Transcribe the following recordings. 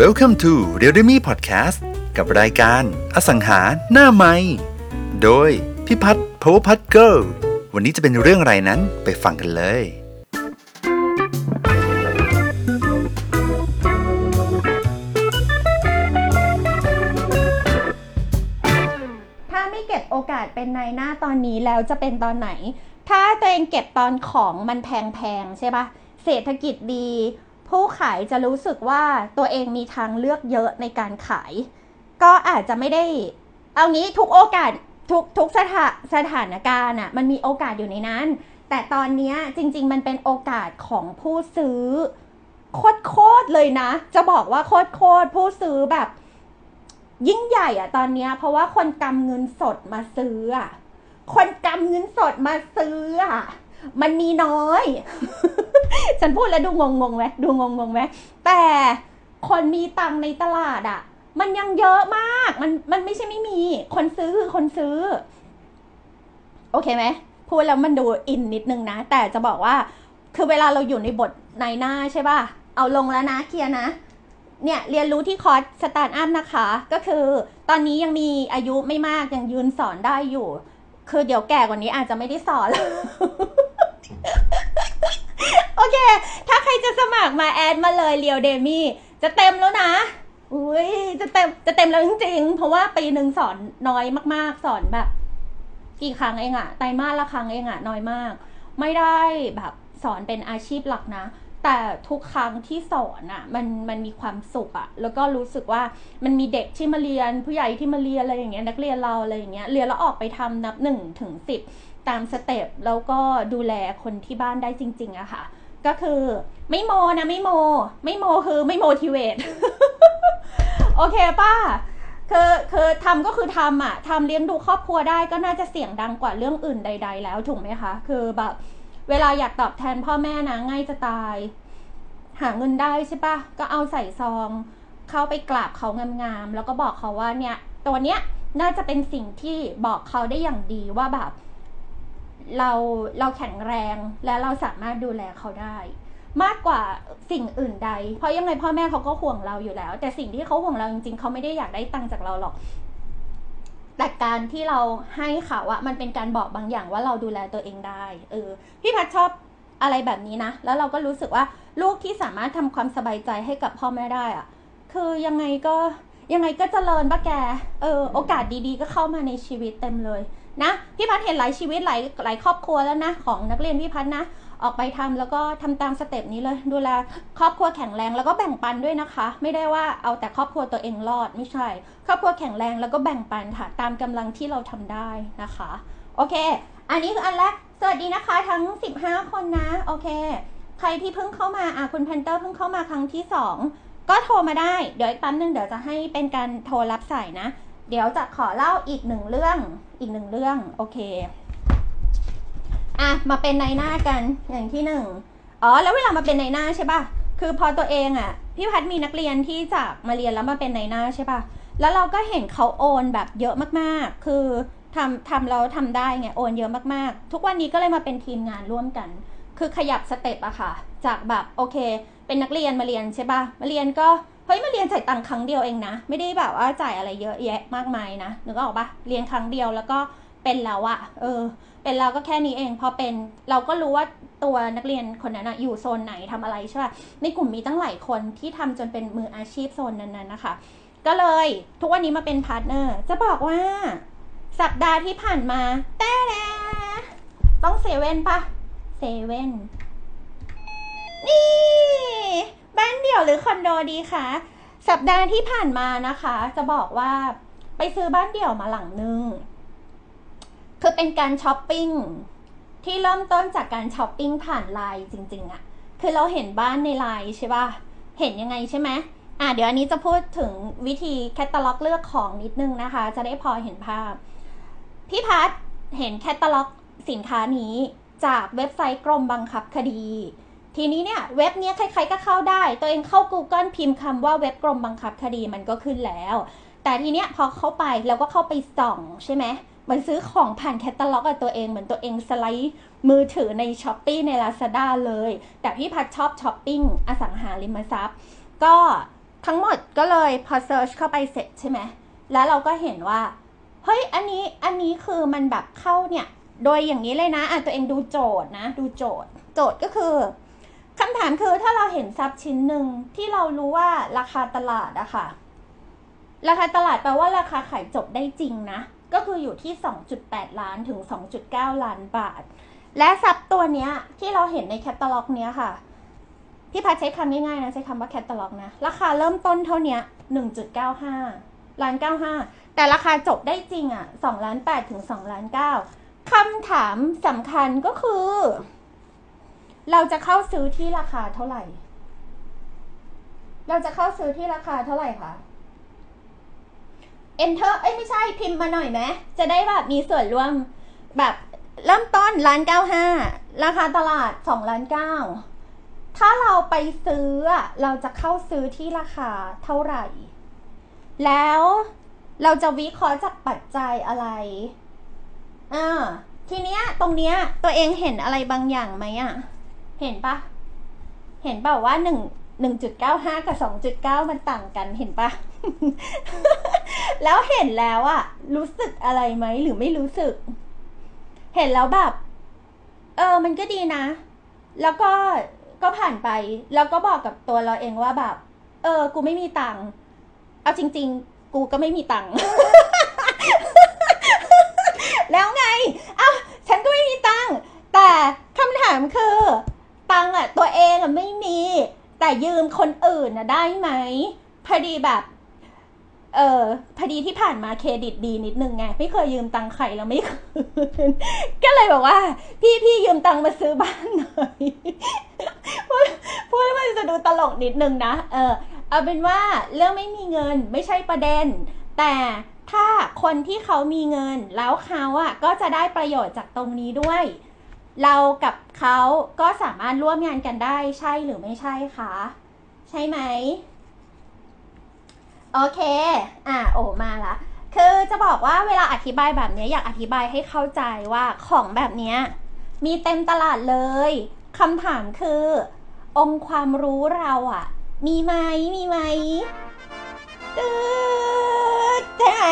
Welcome to r e a l m e Podcast กับรายการอสังหาหน้าไม้โดยพิพัฒน์ Power พัฒน์เกิลวันนี้จะเป็นเรื่องอะไรนั้นไปฟังกันเลย ถ้าไม่เก็บโอกาสเป็นนายหน้าตอนนี้แล้วจะเป็นตอนไหน ถ้าตัวเองเก็บตอนของมันแพงๆใช่ปะเศรษฐกิจดี ผู้ขายจะรู้สึกว่าตัวเองมีทางเลือกเยอะในการขาย ก็อาจจะไม่ได้ เอางี้ทุกโอกาสทุกทุกสถาสถานการณ์อะมันมีโอกาสอยู่ในนั้น แต่ตอนนี้จริง ๆ มันเป็นโอกาสของผู้ซื้อโคตรเลยนะ จะบอกว่าโคตรผู้ซื้อแบบ ยิ่งใหญ่อะตอนนี้เพราะว่าคนกำเงินสดมาซื้ออะคนกำเงินสดมาซื้ออะมันมีน้อย ฉันพูดแล้วดูงงงๆไหมดูงงงๆไหมแต่คนมีตังในตลาดอะมันยังเยอะมาก มันมันไม่ใช่ไม่มี คนซื้อคือคนซื้อ โอเคไหมพูดแล้วมันดูอินนิดนึงนะ แต่จะบอกว่า คือเวลาเราอยู่ในบทนายหน้าใช่ป่ะ เอาลงแล้วนะ clear นะ เนี่ยเรียนรู้ที่คอร์สสตาร์ทอัพนะคะ ก็คือตอนนี้ยังมีอายุไม่มากยังยืนสอนได้อยู่ คือเดี๋ยวแก่กว่านี้อาจจะไม่ได้สอนโอเค ถ้าใครจะสมัครมาแอดมาเลยเรียวเดมี่จะเต็มแล้วนะอุ้ยจะเต็มจะเต็มแล้วจริงๆ เพราะว่าปีหนึ่งสอนน้อยมากๆ สอนแบบ กี่ครั้งเองอะไตรมาสละครั้งเองอะน้อยมาก ไม่ได้แบบสอนเป็นอาชีพหลักนะ แต่ทุกครั้งที่สอนอะมันมันมีความสุขอะแล้วก็รู้สึกว่ามันมีเด็กที่มาเรียน ผู้ใหญ่ที่มาเรียนอะไรอย่างเงี้ยนักเรียนเราอะไรอย่างเงี้ยเรียนแล้วออกไปทำนับหนึ่งถึงสิบตามสเต็ปแล้วก็ดูแลคนที่บ้านได้จริง ๆอะค่ะ ก็คือไม่โมนะไม่โม ไม่โมคือไม่โมทิเวตโอเคป้าคือคือทำก็คือทำอะทำเลี้ยงดูครอบครัวได้ก็น่าจะเสียงดังกว่าเรื่องอื่นใด ๆ แล้วถูกไหมคะ คือแบบเวลาอยากตอบแทนพ่อแม่นะง่ายจะตาย หาเงินได้ใช่ปะก็เอาใส่ซอง เข้าไปกราบเขางามๆแล้วก็บอกเขาว่าเนี่ย ตัวเนี้ยน่าจะเป็นสิ่งที่บอกเขาได้อย่างดีว่าแบบ เราเราแข็งแรงและเราสามารถดูแลเขาได้ มากกว่าสิ่งอื่นใด เพราะยังไงพ่อแม่เขาก็ห่วงเราอยู่แล้ว แต่สิ่งที่เขาห่วงเราจริงๆเขาไม่ได้อยากได้ตังค์จากเราหรอก แต่การที่เราให้เขาอะมันเป็นการบอกบางอย่างว่าเราดูแลตัวเองได้ เออพี่พัดชอบอะไรแบบนี้นะ แล้วเราก็รู้สึกว่าลูกที่สามารถทำความสบายใจให้กับพ่อแม่ได้อะคือยังไงก็ยังไงก็เจริญปะแก เออ โอกาสดีๆ ก็เข้ามาในชีวิตเต็มเลย นะพี่พัดเห็นหลายชีวิตหลายหลายครอบครัวแล้วนะของนักเรียนพี่พัดนะ ออกไปทำแล้วก็ทำตามสเต็ปนี้เลย ดูแลครอบครัวแข็งแรงแล้วก็แบ่งปันด้วยนะคะ ไม่ได้ว่าเอาแต่ครอบครัวตัวเองรอดไม่ใช่ ครอบครัวแข็งแรงแล้วก็แบ่งปันค่ะตามกำลังที่เราทำได้นะคะ โอเค อันนี้คืออันแรกสวัสดีนะคะทั้ง 15 คนนะโอเค ใครที่เพิ่งเข้ามาอะคุณแพนเตอร์เพิ่งเข้ามาครั้งที่ 2 ก็โทรมาได้เดี๋ยวอีกแป๊บนึงเดี๋ยวจะให้เป็นการโทรรับสายนะ เดี๋ยวจะขอเล่าอีกหนึ่งเรื่อง อีกหนึ่งเรื่อง โอเค อะ มาเป็นนายหน้ากัน อย่างที่หนึ่ง อ๋อ แล้วเวลามาเป็นนายหน้าใช่ป่ะ คือพอตัวเองอะ พี่พัดมีนักเรียนที่จากมาเรียนแล้วมาเป็นในหน้าใช่ป่ะ แล้วเราก็เห็นเขาโอนแบบเยอะมากๆ คือทำทำเราทำได้ไง โอนเยอะมากๆ ทุกวันนี้ก็เลยมาเป็นทีมงานร่วมกัน คือขยับสเต็ปอะค่ะ จากแบบโอเค เป็นนักเรียนมาเรียนใช่ป่ะ มาเรียนก็ เฮ้ยมาเรียนจ่ายตังค์ครั้งเดียวเองนะ ไม่ได้แบบว่าจ่ายอะไรเยอะแยะมากมายนะนึกออกปะเรียนครั้งเดียวแล้วก็เป็นแล้วอะเออ เป็นแล้วก็แค่นี้เอง พอเป็นเราก็รู้ว่าตัวนักเรียนคนนั้นอะอยู่โซนไหนทำอะไรใช่ป่ะ ในกลุ่มมีตั้งหลายคนที่ทำจนเป็นมืออาชีพโซนนั้นๆนะคะ ก็เลยทุกวันนี้มาเป็น partner จะบอกว่า สัปดาห์ที่ผ่านมา แต่แน่ต้องเซเว่นปะเซเว่นนี่ บ้านเดี่ยวหรือคอนโดดีคะสัปดาห์ที่ผ่านมานะคะ จะบอกว่าไปซื้อบ้านเดี่ยวมาหลังนึง คือเป็นการช้อปปิ้งที่เริ่มต้นจากการช้อปปิ้งผ่านไลน์จริง ๆอะคือเราเห็นบ้านในไลน์ใช่ป่ะ เห็นยังไงใช่ไหมอะเดี๋ยวอันนี้จะพูดถึงวิธีแคตตาล็อกเลือกของนิดนึงนะคะ จะได้พอเห็นภาพ พี่พัดเห็นแคตตาล็อกสินค้านี้จากเว็บไซต์กรมบังคับคดี ทีนี้เนี่ยเว็บเนี้ยใครๆก็เข้าได้ ตัวเองเข้า Google พิมพ์คำว่าเว็บกรมบังคับคดีมันก็ขึ้นแล้ว แต่ทีเนี้ยพอเข้าไปเราก็เข้าไปส่องใช่ไหมเหมือนซื้อของผ่านแคตตาล็อกกับตัวเองเหมือนตัวเองสไลด์มือถือใน Shopee ใน Lazada เลย แต่พี่พัดชอบช้อปปิ้งอสังหาริมทรัพย์ ก็ทั้งหมดก็เลยพอ search เข้าไปเสร็จใช่ไหมแล้วเราก็เห็นว่า เฮ้ย อันนี้อันนี้คือมันแบบเข้าเนี่ย โดยอย่างนี้เลยนะอะตัวเองดูโจทย์นะ ดูโจทย์ โจทย์ก็คือ คำถามคือถ้าเราเห็นทรัพย์ชิ้นหนึ่งที่เรารู้ว่าราคาตลาดอะค่ะ ราคาตลาดแปลว่าราคาขายจบได้จริงนะ ก็คืออยู่ที่ 2.8 ล้านถึง 2.9 ล้านบาท และทรัพย์ตัวเนี้ยที่เราเห็นในแคตตาล็อกเนี้ยค่ะพี่พัดใช้คำง่ายๆนะใช้คำว่าแคตตาล็อกนะ ราคาเริ่มต้นเท่านี้ย1.95ล้าน95แต่ราคาจบได้จริงอะ2ล้าน8ถึง2ล้าน9คำถามสำคัญก็คือ เราจะเข้าซื้อที่ราคาเท่าไหร่ เราจะเข้าซื้อที่ราคาเท่าไหร่คะ enter เอ้ยไม่ใช่พิมพ์มาหน่อยไหมจะได้แบบมีส่วนร่วมแบบเริ่มต้นล้านเก้าห้าราคาตลาดสองล้านเก้าถ้าเราไปซื้อเราจะเข้าซื้อที่ราคาเท่าไหร่ แล้วเราจะวิเคราะห์จากปัจจัยอะไรอ่าทีเนี้ยตรงเนี้ยตัวเองเห็นอะไรบางอย่างไหมอะ เห็นปะเห็นเปล่าว่าหนึ่งหนึ่งจุดเก้าห้ากับสองจุดเก้ามันต่างกันเห็นปะแล้วเห็นแล้วอะรู้สึกอะไรไหมหรือไม่รู้สึก เห็นแล้วแบบ เออ มันก็ดีนะ แล้วก็ก็ผ่านไป แล้วก็บอกกับตัวเราเองว่าแบบ เออ กูไม่มีตังค์เอาจริง ๆ กูก็ไม่มีตังค์แล้วไง เอ้าฉันก็ไม่มีตังค์แต่คำถามคือ ตังอะตัวเองอะไม่มี แต่ยืมคนอื่นอะได้ไหมพอดีแบบ เออพอดีที่ผ่านมาเครดิตดีนิดนึงไง ไม่เคยยืมตังค์ใครแล้วไม่คืนก็เลยบอกว่า พี่พี่ยืมตังค์มาซื้อบ้านหน่อยพูดพูดแล้วมันจะดูตลกนิดนึงนะเออเอาเป็นว่าเรื่องไม่มีเงินไม่ใช่ประเด็น แต่ถ้าคนที่เขามีเงินแล้วเขาอะก็จะได้ประโยชน์จากตรงนี้ด้วย เรากับเขาก็สามารถร่วมงานกันได้ใช่หรือไม่ใช่คะ ใช่ไหม โอเค อะโอมาละ คือจะบอกว่าเวลาอธิบายแบบนี้อยากอธิบายให้เข้าใจว่าของแบบนี้มีเต็มตลาดเลยคำถามคือ องค์ความรู้เราอะมีไหมมีไหมตึ๊ดใช่ไหม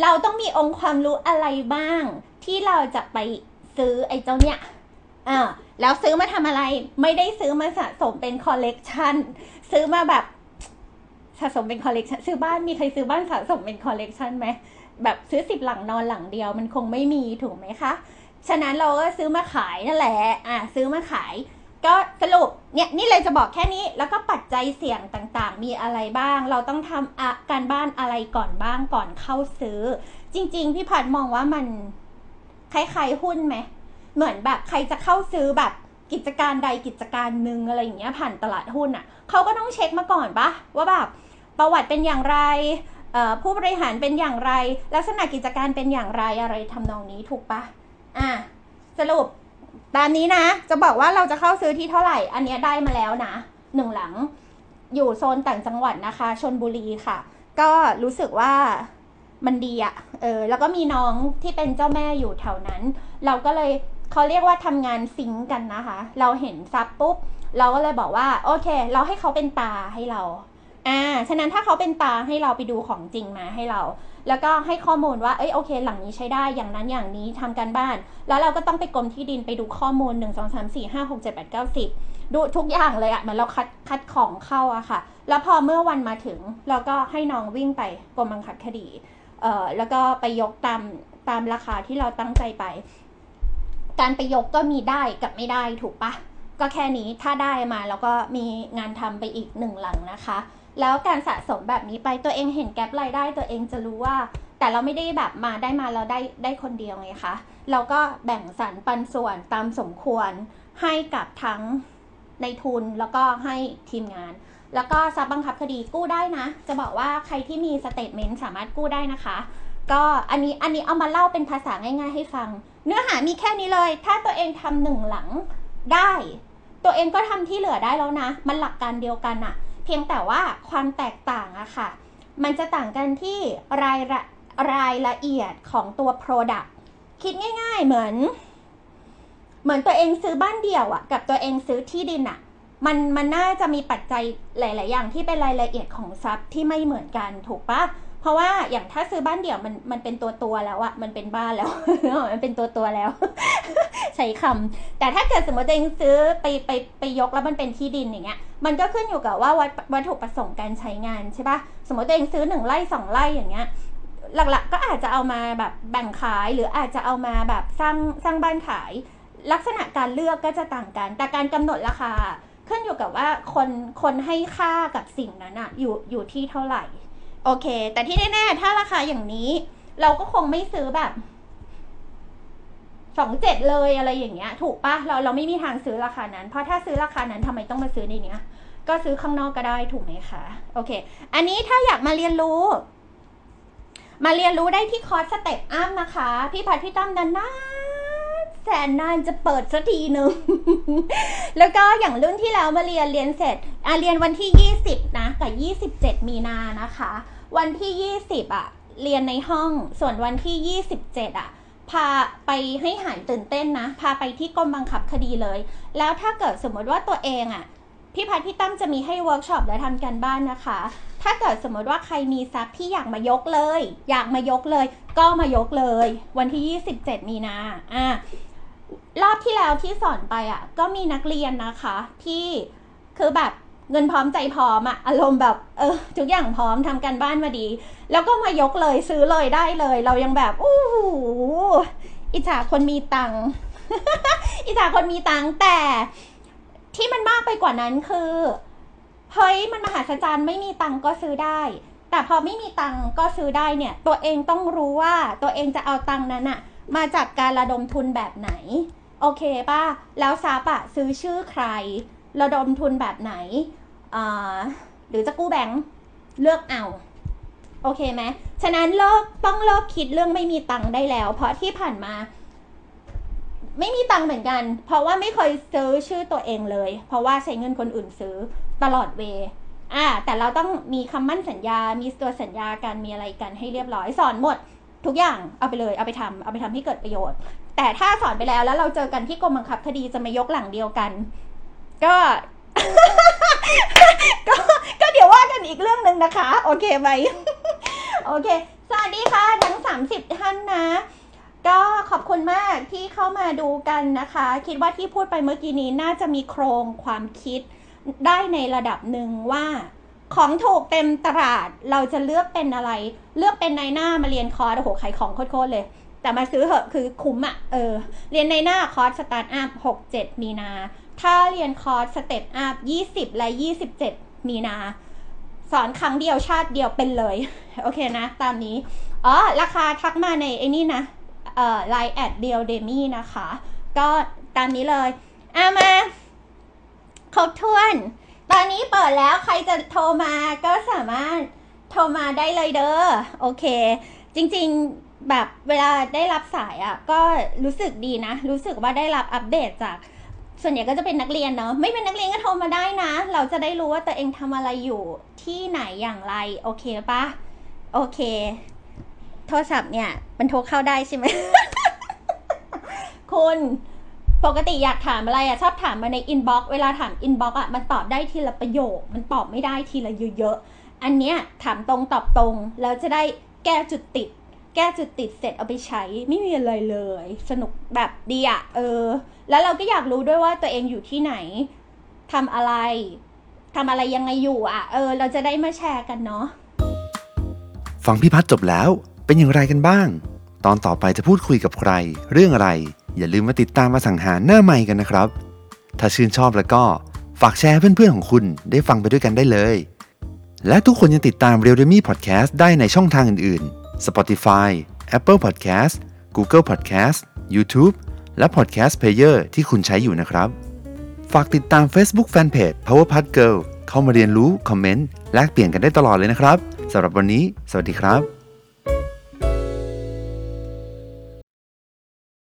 เราต้องมีองค์ความรู้อะไรบ้าง ที่เราจะไป ซื้อไอ้เจ้าเนี่ยอ่าแล้วซื้อมาทำอะไร ไม่ได้ซื้อมาสะสมเป็นคอลเลกชันซื้อมาแบบสะสมเป็นคอลเลกชันซื้อบ้านมีใครซื้อบ้านสะสมเป็นคอลเลกชันไหมแบบซื้อสิบหลังนอนหลังเดียวมันคงไม่มีถูกไหมคะ ฉะนั้นเราก็ซื้อมาขายนั่นแหละอะซื้อมาขาย ก็สรุปเนี่ยนี่เลยจะบอกแค่นี้แล้วก็ปัจจัยเสี่ยงต่างๆ มีอะไรบ้าง เราต้องทำอะการบ้านอะไรก่อนบ้างก่อนเข้าซื้อ จริง ๆ พี่พัดมองว่ามัน คล้ายๆหุ้นไหมเหมือนแบบใครจะเข้าซื้อแบบกิจการใดกิจการหนึ่งอะไรอย่างเงี้ยผ่านตลาดหุ้นอะเขาก็ต้องเช็คมาก่อนปะว่าแบบประวัติเป็นอย่างไรผู้บริหารเป็นอย่างไร ลักษณะกิจการเป็นอย่างไรอะไรทำนองนี้ถูกปะอะสรุปตามนี้นะ จะบอกว่าเราจะเข้าซื้อที่เท่าไหร่ อันนี้ได้มาแล้วนะหนึ่งหลังอยู่โซนต่างจังหวัดนะคะชนบุรีค่ะ ก็รู้สึกว่า มันดีอะเออแล้วก็มีน้องที่เป็นเจ้าแม่อยู่แถวนั้น เราก็เลยเขาเรียกว่าทำงานซิงกันนะคะ เราเห็นซับปุ๊บเราก็เลยบอกว่า โอเค เราให้เขาเป็นตาให้เราอ่าฉะนั้นถ้าเขาเป็นตาให้เราไปดูของจริงมาให้เรา แล้วก็ให้ข้อมูลว่าเอ้ยโอเค หลังนี้ใช้ได้อย่างนั้นอย่างนี้ทำการบ้าน แล้วเราก็ต้องไปกรมที่ดินไปดูข้อมูล 1 2 3 4 5 6 7 8 9 10 ดูทุกอย่างเลยอะเหมือนเราคัดคัดของเข้าอะค่ะ แล้วพอเมื่อวันมาถึง เราก็ให้น้องวิ่งไปกรมบังคับคดี เอ่อแล้วก็ไปยกตามตามราคาที่เราตั้งใจไป การไปยกก็มีได้กับไม่ได้ถูกปะก็แค่นี้ถ้าได้มาแล้วก็มีงานทำไปอีกหนึ่งหลังนะคะ แล้วการสะสมแบบนี้ไปตัวเองเห็นแกลบรายได้ตัวเองจะรู้ว่า แต่เราไม่ได้แบบมาได้มาเราได้ได้คนเดียวไงคะเราก็แบ่งสรรปันส่วนตามสมควรให้กับทั้งในทุนแล้วก็ให้ทีมงาน แล้วก็ซับบังคับคดีกู้ได้นะ จะบอกว่าใครที่มีสเตทเมนต์สามารถกู้ได้นะคะ ก็อันนี้อันนี้เอามาเล่าเป็นภาษาง่ายๆให้ฟัง เนื้อหามีแค่นี้เลย ถ้าตัวเองทำหนึ่งหลังได้ ตัวเองก็ทำที่เหลือได้แล้วนะ มันหลักการเดียวกันอะเพียงแต่ว่าความแตกต่างอะค่ะ มันจะต่างกันที่รายละรายละเอียดของตัว Product คิดง่าย ๆ เหมือน เหมือนตัวเองซื้อบ้านเดี่ยวอะกับตัวเองซื้อที่ดินอะ มันมันน่าจะมีปัจจัยหลาย ๆ อย่างที่เป็นรายละเอียดของทรัพย์ที่ไม่เหมือนกันถูกปะเพราะว่าอย่างถ้าซื้อบ้านเดี่ยวมันมันเป็นตัวตัวแล้วอะมันเป็นบ้านแล้ว มันเป็นตัวตัวแล้ว ใช้คำแต่ถ้าเกิดสมมติเองซื้อไปไปไปยกแล้วมันเป็นที่ดินอย่างเงี้ย มันก็ขึ้นอยู่กับว่าวัตวัตถุประสงค์การใช้งานใช่ปะสมมติเองซื้อหนึ่งไร่สองไร่อย่างเงี้ยหลักๆ ก็อาจจะเอามาแบบแบ่งขายหรืออาจจะเอามาแบบสร้างสร้างบ้านขาย ลักษณะการเลือกก็จะต่างกัน แต่การกำหนดราคา ขึ้นอยู่กับว่าคนคนให้ค่ากับสิ่งนั้นอะอยู่อยู่ที่เท่าไหร่ โอเค แต่ที่แน่ๆถ้าราคาอย่างนี้ เราก็คงไม่ซื้อแบบสองเจ็ดเลยอะไรอย่างเงี้ย ถูกปะเราเราไม่มีทางซื้อราคานั้น เพราะถ้าซื้อราคานั้นทำไมต้องมาซื้อในเนี้ย ก็ซื้อข้างนอกก็ได้ถูกไหมคะโอเค อันนี้ถ้าอยากมาเรียนรู้ มาเรียนรู้ได้ที่คอร์ส Step Up นะคะ พี่พัดพี่ตั้มนานาน แสนนานจะเปิดสักทีหนึ่ง แล้วก็อย่างรุ่นที่แล้วมาเรียนเรียนเสร็จอะเรียนวันที่ 20 นะ กับ 27 มีนานะคะ วันที่ 20อะเรียนในห้อง ส่วนวันที่ 27 อะ พาไปให้หายตื่นเต้นนะ พาไปที่กรมบังคับคดีเลย แล้วถ้าเกิดสมมติว่าตัวเองอะ พี่พัดพี่ตั้มจะมีให้เวิร์กช็อปและทำการบ้านนะคะ ถ้าเกิดสมมติว่าใครมีทรัพย์ที่อยากมายกเลย อยากมายกเลย ก็มายกเลย วันที่ 27 มีนา อะ รอบที่แล้วที่สอนไปอะ ก็มีนักเรียนนะคะ ที่คือแบบเงินพร้อมใจพร้อมอะอารมณ์แบบเออทุกอย่างพร้อมทำการบ้านมาดี แล้วก็มายกเลยซื้อเลยได้เลย เรายังแบบอู้หูอิจฉาคนมีตังค์อิจฉาคนมีตังค์แต่ ที่มันมากไปกว่านั้นคือเฮ้ยมันมหาศาลไม่มีตังค์ก็ซื้อได้ แต่พอไม่มีตังค์ก็ซื้อได้เนี่ย ตัวเองต้องรู้ว่าตัวเองจะเอาตังค์นั้นอะ มาจากการระดมทุนแบบไหน โอเคป่ะ แล้วซาปะซื้อชื่อใคร ระดมทุนแบบไหน หรือจะกู้แบงค์เลือกเอา โอเคไหม ฉะนั้นเลิกต้องเลิกคิดเรื่องไม่มีตังค์ได้แล้ว เพราะที่ผ่านมา ไม่มีตังค์เหมือนกัน เพราะว่าไม่เคยซื้อชื่อตัวเองเลย เพราะว่าใช้เงินคนอื่นซื้อตลอดเวอ่าแต่เราต้องมีคำมั่นสัญญา มีตัวสัญญากัน มีอะไรกันให้เรียบร้อย สอนหมด ทุกอย่างเอาไปเลยเอาไปทำเอาไปทำให้เกิดประโยชน์ แต่ถ้าสอนไปแล้วแล้วเราเจอกันที่กรมบังคับคดีจะมายกหลังเดียวกัน ก็ก็ก็เดี๋ยวว่ากันอีกเรื่องหนึ่งนะคะ โอเคไหมโอเค สวัสดีค่ะ ทั้ง 30 ท่านนะ ก็ขอบคุณมากที่เข้ามาดูกันนะคะ คิดว่าที่พูดไปเมื่อกี้นี้น่าจะมีโครงความคิดได้ในระดับหนึ่งว่า ของถูกเต็มตลาดเราจะเลือกเป็นอะไร เลือกเป็นนายหน้ามาเรียนคอร์สโอ้โหขายของโคตรเลย แต่มาซื้อเหอะคือคุ้มอะเออเรียนนายหน้าคอร์ส Start Up หกเจ็ดมีนา ถ้าเรียนคอร์ส Step Up ยี่สิบและยี่สิบเจ็ดมีนา สอนครั้งเดียวชาติเดียวเป็นเลย โอเคนะ ตามนี้อ๋อราคาทักมาในไอ้นี่นะเอ่อไลน์แอดเดียวเดมี่นะคะ ก็ตามนี้เลยอามาครบถ้วน ตอนนี้เปิดแล้วใครจะโทรมาก็สามารถโทรมาได้เลยเด้อโอเค จริงๆแบบเวลาได้รับสายอะ่ะ ก็รู้สึกดีนะ รู้สึกว่าได้รับอัปเดตจาก ส่วนใหญ่ก็จะเป็นนักเรียนเนาะไม่เป็นนักเรียนก็โทรมาได้นะ เราจะได้รู้ว่าตัวเองทำอะไรอยู่ที่ไหนอย่างไร โอเคปะโอเค โทรศัพท์เนี่ย มันโทรเข้าได้ใช่ไหมคุณ ปกติอยากถามอะไรอะชอบถามมาใน inbox เวลาถาม inbox อะมันตอบได้ทีละประโยค มันตอบไม่ได้ทีละเยอะๆ อันเนี้ยถามตรงตอบตรงแล้วจะได้แก้จุดติด แก้จุดติดเสร็จเอาไปใช้ไม่มีอะไรเลย สนุกแบบดีอะเออ แล้วเราก็อยากรู้ด้วยว่าตัวเองอยู่ที่ไหนทำอะไรทำอะไรยังไงอยู่อะเออ เราจะได้มาแชร์กันเนาะฟังพี่พัฒจบแล้วเป็นอย่างไรกันบ้าง ตอนต่อไปจะพูดคุยกับใคร เรื่องอะไร อย่าลืมมาติดตามมาสังหารหน้าใหม่กันนะครับ ถ้าชื่นชอบแล้วก็ฝากแชร์เพื่อนๆของคุณได้ฟังไปด้วยกันได้เลย และทุกคนยังติดตาม r e a l d e m y Podcast ได้ในช่องทางอื่นๆ Spotify Apple Podcast Google Podcast YouTube และ Podcast Player ที่คุณใช้อยู่นะครับ ฝากติดตาม Facebook Fanpage Power p a t Girl เข้ามาเรียนรู้ คอมเมนต์ แลกเปลี่ยนกันได้ตลอดเลยนะครับสำหรับวันนี้ สวัสดีครับ